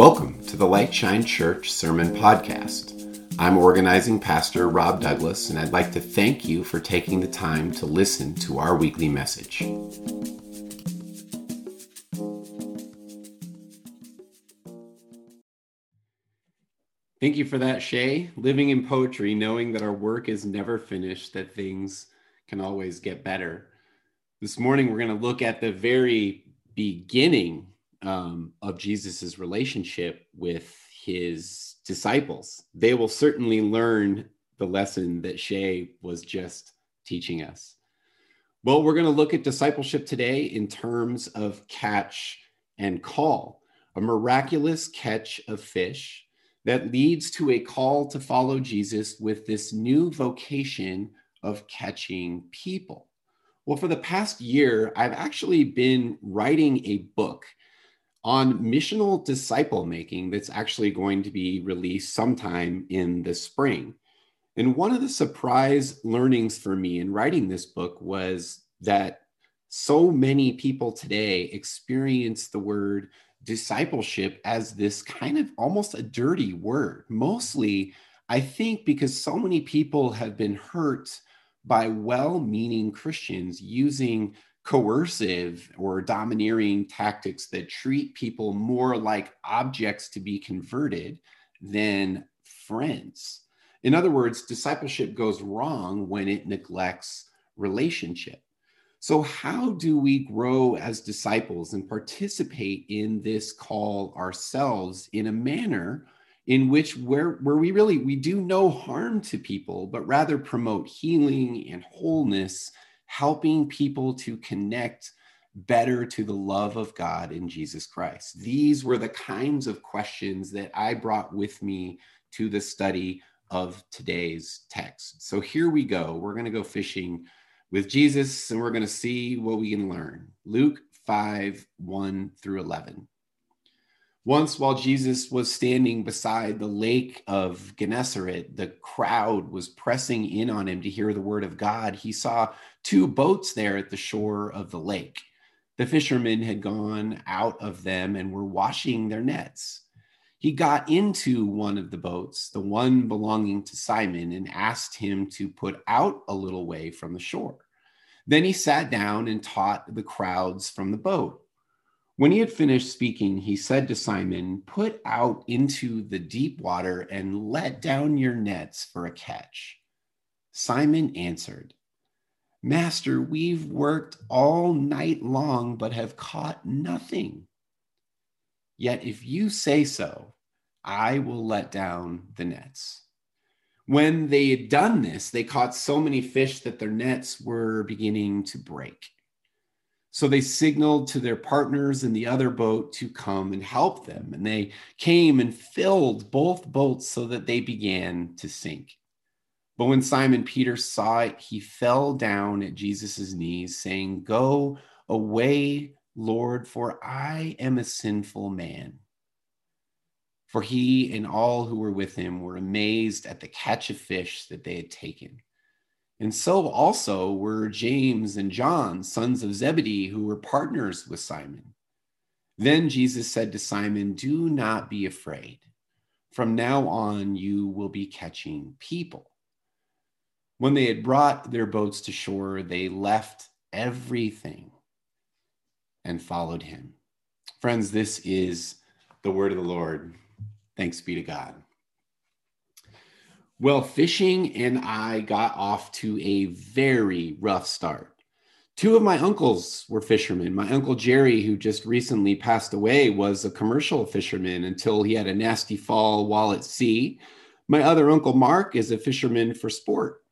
Welcome to the Light Shine Church Sermon Podcast. I'm organizing pastor Rob Douglas, and I'd like to thank you for taking the time to listen to our weekly message. Thank you for that, Shay. Living in poetry, knowing that our work is never finished, that things can always get better. This morning, we're going to look at the very beginning um, of Jesus's relationship with his disciples. They will certainly learn the lesson that Shay was just teaching us. Well, we're going to look at discipleship today in terms of catch and call, a miraculous catch of fish that leads to a call to follow Jesus with this new vocation of catching people. Well, for the past year, I've actually been writing a book on missional disciple making that's actually going to be released sometime in the spring. And one of the surprise learnings for me in writing this book was that so many people today experience the word discipleship as this kind of almost a dirty word. Mostly, I think, because so many people have been hurt by well meaning Christians using coercive or domineering tactics that treat people more like objects to be converted than friends. In other words, discipleship goes wrong when it neglects relationship. So, how do we grow as disciples and participate in this call ourselves in a manner in which where, where we really we do no harm to people, but rather promote healing and wholeness helping people to connect better to the love of God in Jesus Christ? These were the kinds of questions that I brought with me to the study of today's text. So here we go. We're going to go fishing with Jesus and we're going to see what we can learn. Luke 5 1 through 11. Once, while Jesus was standing beside the lake of Gennesaret, the crowd was pressing in on him to hear the word of God. He saw two boats there at the shore of the lake. The fishermen had gone out of them and were washing their nets. He got into one of the boats, the one belonging to Simon, and asked him to put out a little way from the shore. Then he sat down and taught the crowds from the boat. When he had finished speaking, he said to Simon, Put out into the deep water and let down your nets for a catch. Simon answered, Master, we've worked all night long, but have caught nothing. Yet if you say so, I will let down the nets. When they had done this, they caught so many fish that their nets were beginning to break. So they signaled to their partners in the other boat to come and help them. And they came and filled both boats so that they began to sink. But when Simon Peter saw it, he fell down at Jesus' knees, saying, Go away, Lord, for I am a sinful man. For he and all who were with him were amazed at the catch of fish that they had taken. And so also were James and John, sons of Zebedee, who were partners with Simon. Then Jesus said to Simon, Do not be afraid. From now on, you will be catching people. When they had brought their boats to shore, they left everything and followed him. Friends, this is the word of the Lord. Thanks be to God. Well, fishing and I got off to a very rough start. Two of my uncles were fishermen. My uncle Jerry, who just recently passed away, was a commercial fisherman until he had a nasty fall while at sea. My other uncle Mark is a fisherman for sport.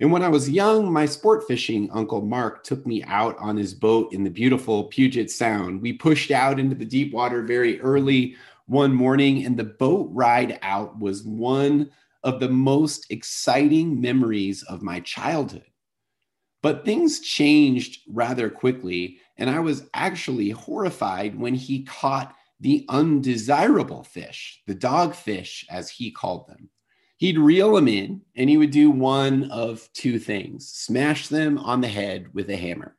And when I was young, my sport fishing uncle Mark took me out on his boat in the beautiful Puget Sound. We pushed out into the deep water very early one morning, and the boat ride out was one of the most exciting memories of my childhood. But things changed rather quickly, and I was actually horrified when he caught the undesirable fish, the dogfish, as he called them. He'd reel them in, and he would do one of two things smash them on the head with a hammer,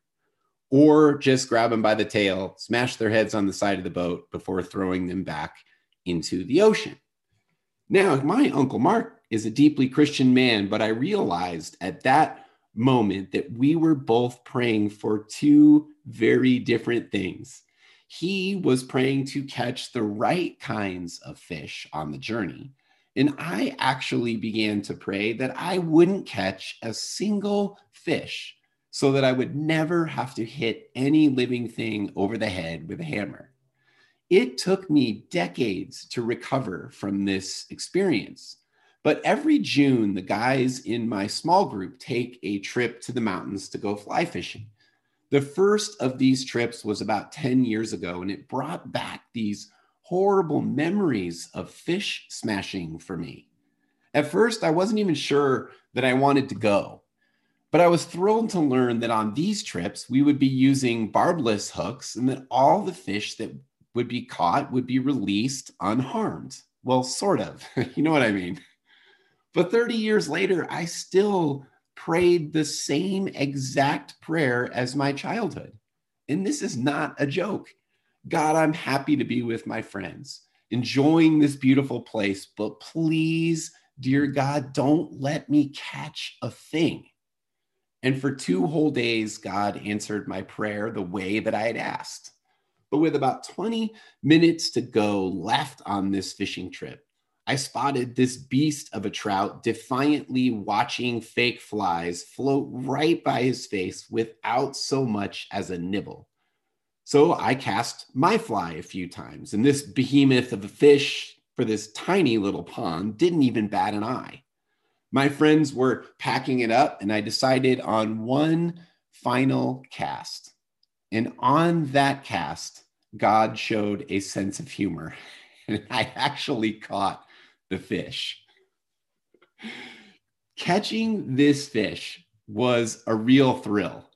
or just grab them by the tail, smash their heads on the side of the boat before throwing them back into the ocean. Now, my Uncle Mark is a deeply Christian man, but I realized at that moment that we were both praying for two very different things. He was praying to catch the right kinds of fish on the journey. And I actually began to pray that I wouldn't catch a single fish so that I would never have to hit any living thing over the head with a hammer. It took me decades to recover from this experience. But every June, the guys in my small group take a trip to the mountains to go fly fishing. The first of these trips was about 10 years ago, and it brought back these horrible memories of fish smashing for me. At first, I wasn't even sure that I wanted to go, but I was thrilled to learn that on these trips, we would be using barbless hooks and that all the fish that would be caught would be released unharmed. Well, sort of. you know what I mean? But 30 years later, I still prayed the same exact prayer as my childhood. And this is not a joke. God, I'm happy to be with my friends, enjoying this beautiful place, but please, dear God, don't let me catch a thing. And for two whole days, God answered my prayer the way that I had asked. But with about 20 minutes to go left on this fishing trip, I spotted this beast of a trout defiantly watching fake flies float right by his face without so much as a nibble. So I cast my fly a few times, and this behemoth of a fish for this tiny little pond didn't even bat an eye. My friends were packing it up, and I decided on one final cast. And on that cast, God showed a sense of humor. And I actually caught the fish. Catching this fish was a real thrill.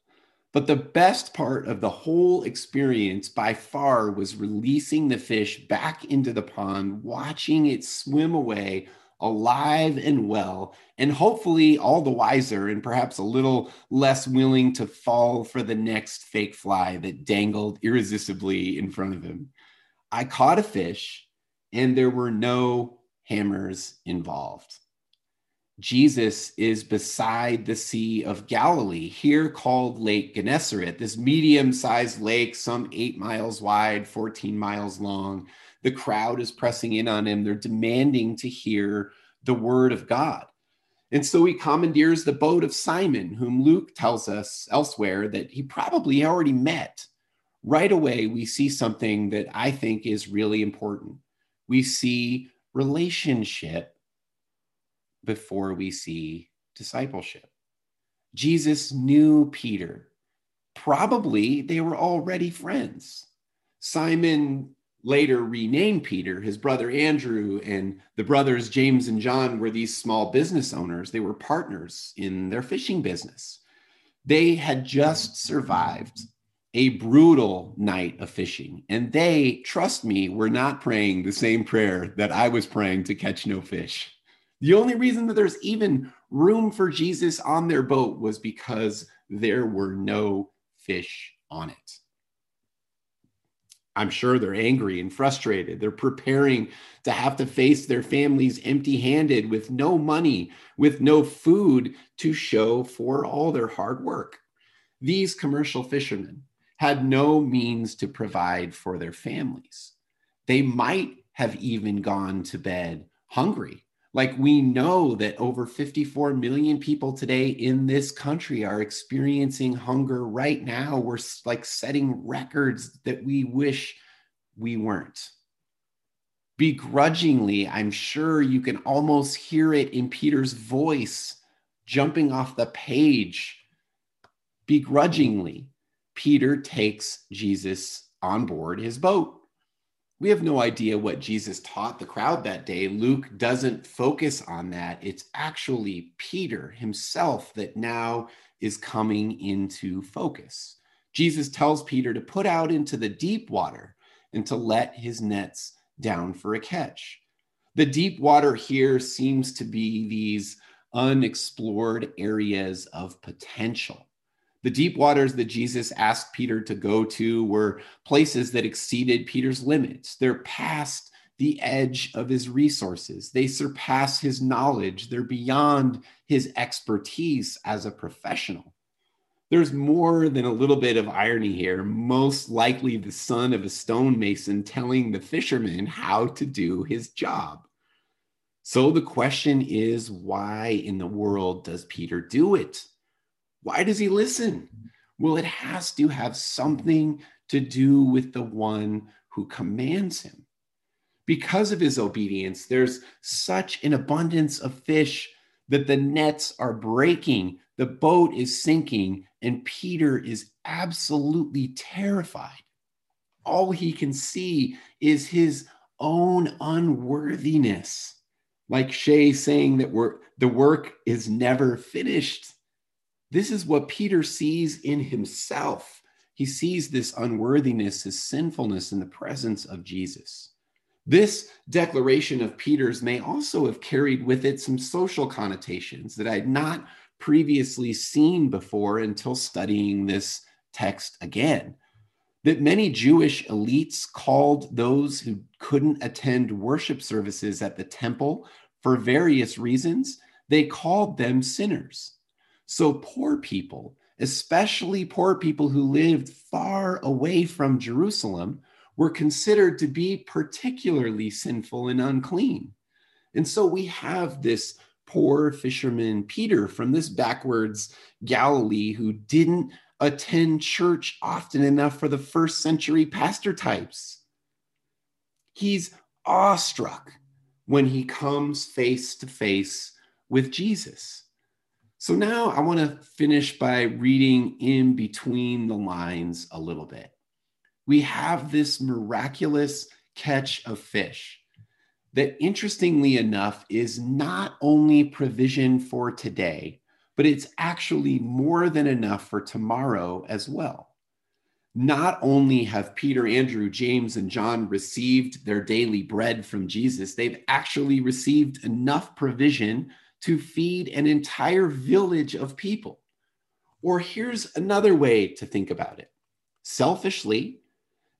But the best part of the whole experience by far was releasing the fish back into the pond, watching it swim away alive and well, and hopefully all the wiser and perhaps a little less willing to fall for the next fake fly that dangled irresistibly in front of him. I caught a fish, and there were no hammers involved. Jesus is beside the Sea of Galilee, here called Lake Gennesaret, this medium sized lake, some eight miles wide, 14 miles long. The crowd is pressing in on him. They're demanding to hear the word of God. And so he commandeers the boat of Simon, whom Luke tells us elsewhere that he probably already met. Right away, we see something that I think is really important. We see relationship before we see discipleship. Jesus knew Peter. Probably they were already friends. Simon later renamed Peter. His brother Andrew and the brothers James and John were these small business owners. They were partners in their fishing business. They had just survived a brutal night of fishing. And they, trust me, were not praying the same prayer that I was praying to catch no fish. The only reason that there's even room for Jesus on their boat was because there were no fish on it. I'm sure they're angry and frustrated. They're preparing to have to face their families empty handed with no money, with no food to show for all their hard work. These commercial fishermen had no means to provide for their families. They might have even gone to bed hungry. Like we know that over 54 million people today in this country are experiencing hunger right now. We're like setting records that we wish we weren't. Begrudgingly, I'm sure you can almost hear it in Peter's voice jumping off the page. Begrudgingly, Peter takes Jesus on board his boat. We have no idea what Jesus taught the crowd that day. Luke doesn't focus on that. It's actually Peter himself that now is coming into focus. Jesus tells Peter to put out into the deep water and to let his nets down for a catch. The deep water here seems to be these unexplored areas of potential. The deep waters that Jesus asked Peter to go to were places that exceeded Peter's limits. They're past the edge of his resources. They surpass his knowledge. They're beyond his expertise as a professional. There's more than a little bit of irony here, most likely the son of a stonemason telling the fisherman how to do his job. So the question is why in the world does Peter do it? Why does he listen? Well, it has to have something to do with the one who commands him. Because of his obedience, there's such an abundance of fish that the nets are breaking, the boat is sinking, and Peter is absolutely terrified. All he can see is his own unworthiness like Shay saying that we're, the work is never finished. This is what Peter sees in himself. He sees this unworthiness, his sinfulness in the presence of Jesus. This declaration of Peter's may also have carried with it some social connotations that I had not previously seen before until studying this text again that many Jewish elites called those who couldn't attend worship services at the temple for various reasons, they called them sinners. So poor people, especially poor people who lived far away from Jerusalem, were considered to be particularly sinful and unclean. And so we have this poor fisherman Peter from this backwards Galilee who didn't attend church often enough for the first century pastor types. He's awestruck when he comes face to face with Jesus. So now I want to finish by reading in between the lines a little bit. We have this miraculous catch of fish that, interestingly enough, is not only provision for today, but it's actually more than enough for tomorrow as well. Not only have Peter, Andrew, James, and John received their daily bread from Jesus, they've actually received enough provision to feed an entire village of people. Or here's another way to think about it selfishly,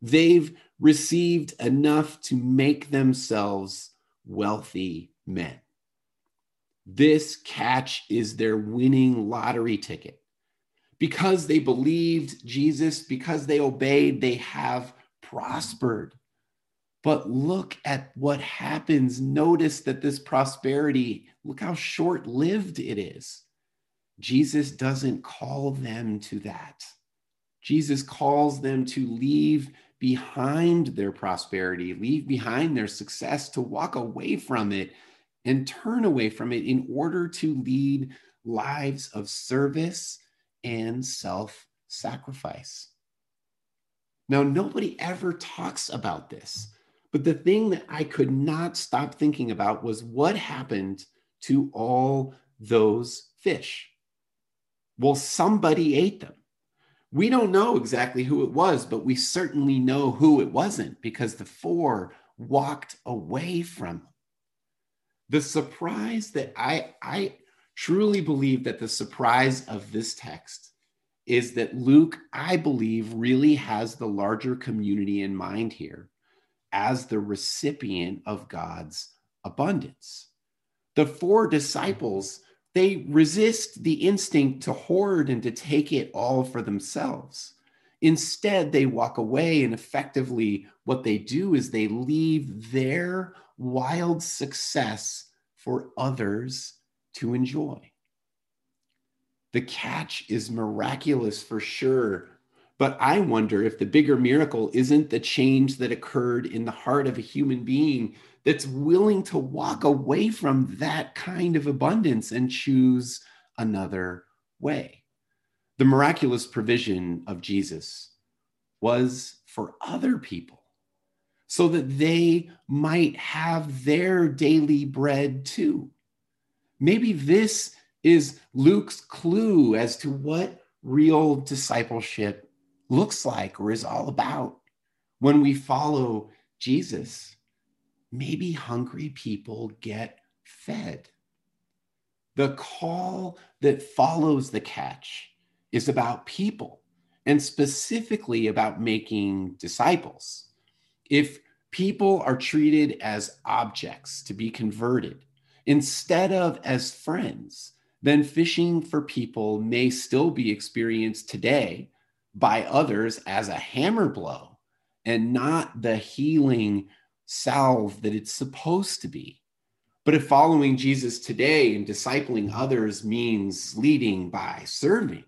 they've received enough to make themselves wealthy men. This catch is their winning lottery ticket. Because they believed Jesus, because they obeyed, they have prospered. But look at what happens. Notice that this prosperity, look how short lived it is. Jesus doesn't call them to that. Jesus calls them to leave behind their prosperity, leave behind their success, to walk away from it and turn away from it in order to lead lives of service and self sacrifice. Now, nobody ever talks about this, but the thing that I could not stop thinking about was what happened to all those fish. Well, somebody ate them. We don't know exactly who it was, but we certainly know who it wasn't because the four walked away from them the surprise that I I truly believe that the surprise of this text is that Luke, I believe, really has the larger community in mind here as the recipient of God's abundance. The four disciples, they resist the instinct to hoard and to take it all for themselves. Instead, they walk away, and effectively, what they do is they leave their wild success for others to enjoy. The catch is miraculous for sure, but I wonder if the bigger miracle isn't the change that occurred in the heart of a human being that's willing to walk away from that kind of abundance and choose another way. The miraculous provision of Jesus was for other people so that they might have their daily bread too. Maybe this is Luke's clue as to what real discipleship looks like or is all about when we follow Jesus. Maybe hungry people get fed. The call that follows the catch is about people and specifically about making disciples if People are treated as objects to be converted instead of as friends. Then fishing for people may still be experienced today by others as a hammer blow and not the healing salve that it's supposed to be. But if following Jesus today and discipling others means leading by serving,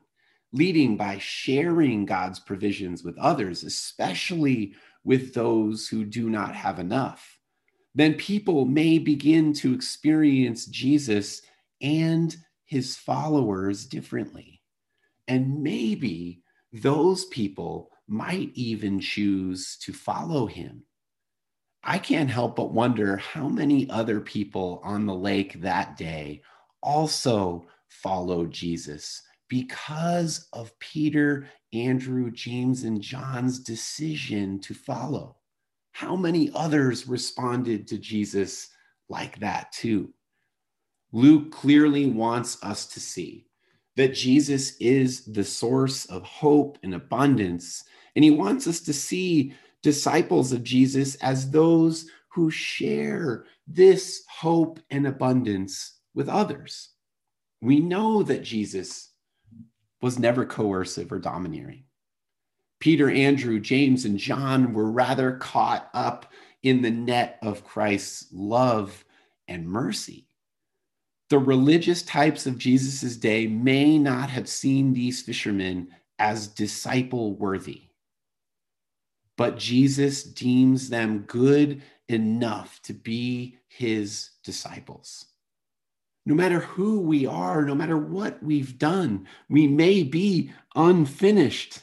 leading by sharing God's provisions with others, especially with those who do not have enough, then people may begin to experience Jesus and his followers differently. And maybe those people might even choose to follow him. I can't help but wonder how many other people on the lake that day also followed Jesus because of Peter, Andrew, James, and John's decision to follow. How many others responded to Jesus like that too? Luke clearly wants us to see that Jesus is the source of hope and abundance. And he wants us to see disciples of Jesus as those who share this hope and abundance with others. We know that Jesus was never coercive or domineering. Peter, Andrew, James, and John were rather caught up in the net of Christ's love and mercy. The religious types of Jesus' day may not have seen these fishermen as disciple worthy, but Jesus deems them good enough to be his disciples no matter who we are, no matter what we've done, we may be unfinished.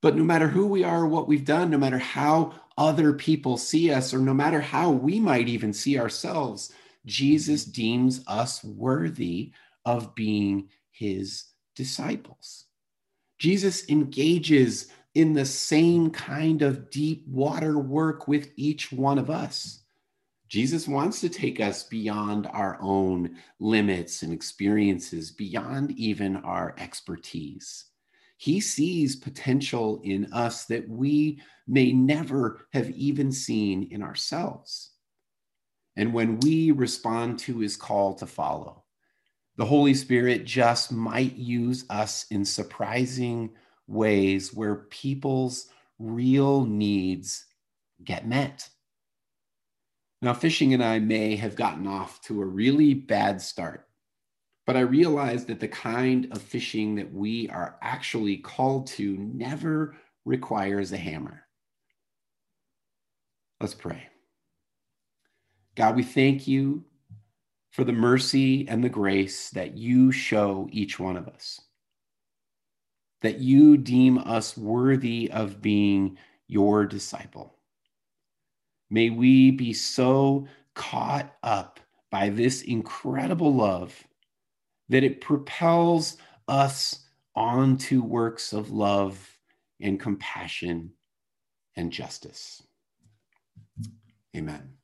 But no matter who we are, what we've done, no matter how other people see us, or no matter how we might even see ourselves, Jesus deems us worthy of being his disciples. Jesus engages in the same kind of deep water work with each one of us. Jesus wants to take us beyond our own limits and experiences, beyond even our expertise. He sees potential in us that we may never have even seen in ourselves. And when we respond to his call to follow, the Holy Spirit just might use us in surprising ways where people's real needs get met. Now, fishing and I may have gotten off to a really bad start, but I realized that the kind of fishing that we are actually called to never requires a hammer. Let's pray. God, we thank you for the mercy and the grace that you show each one of us, that you deem us worthy of being your disciple. May we be so caught up by this incredible love that it propels us onto works of love and compassion and justice. Amen.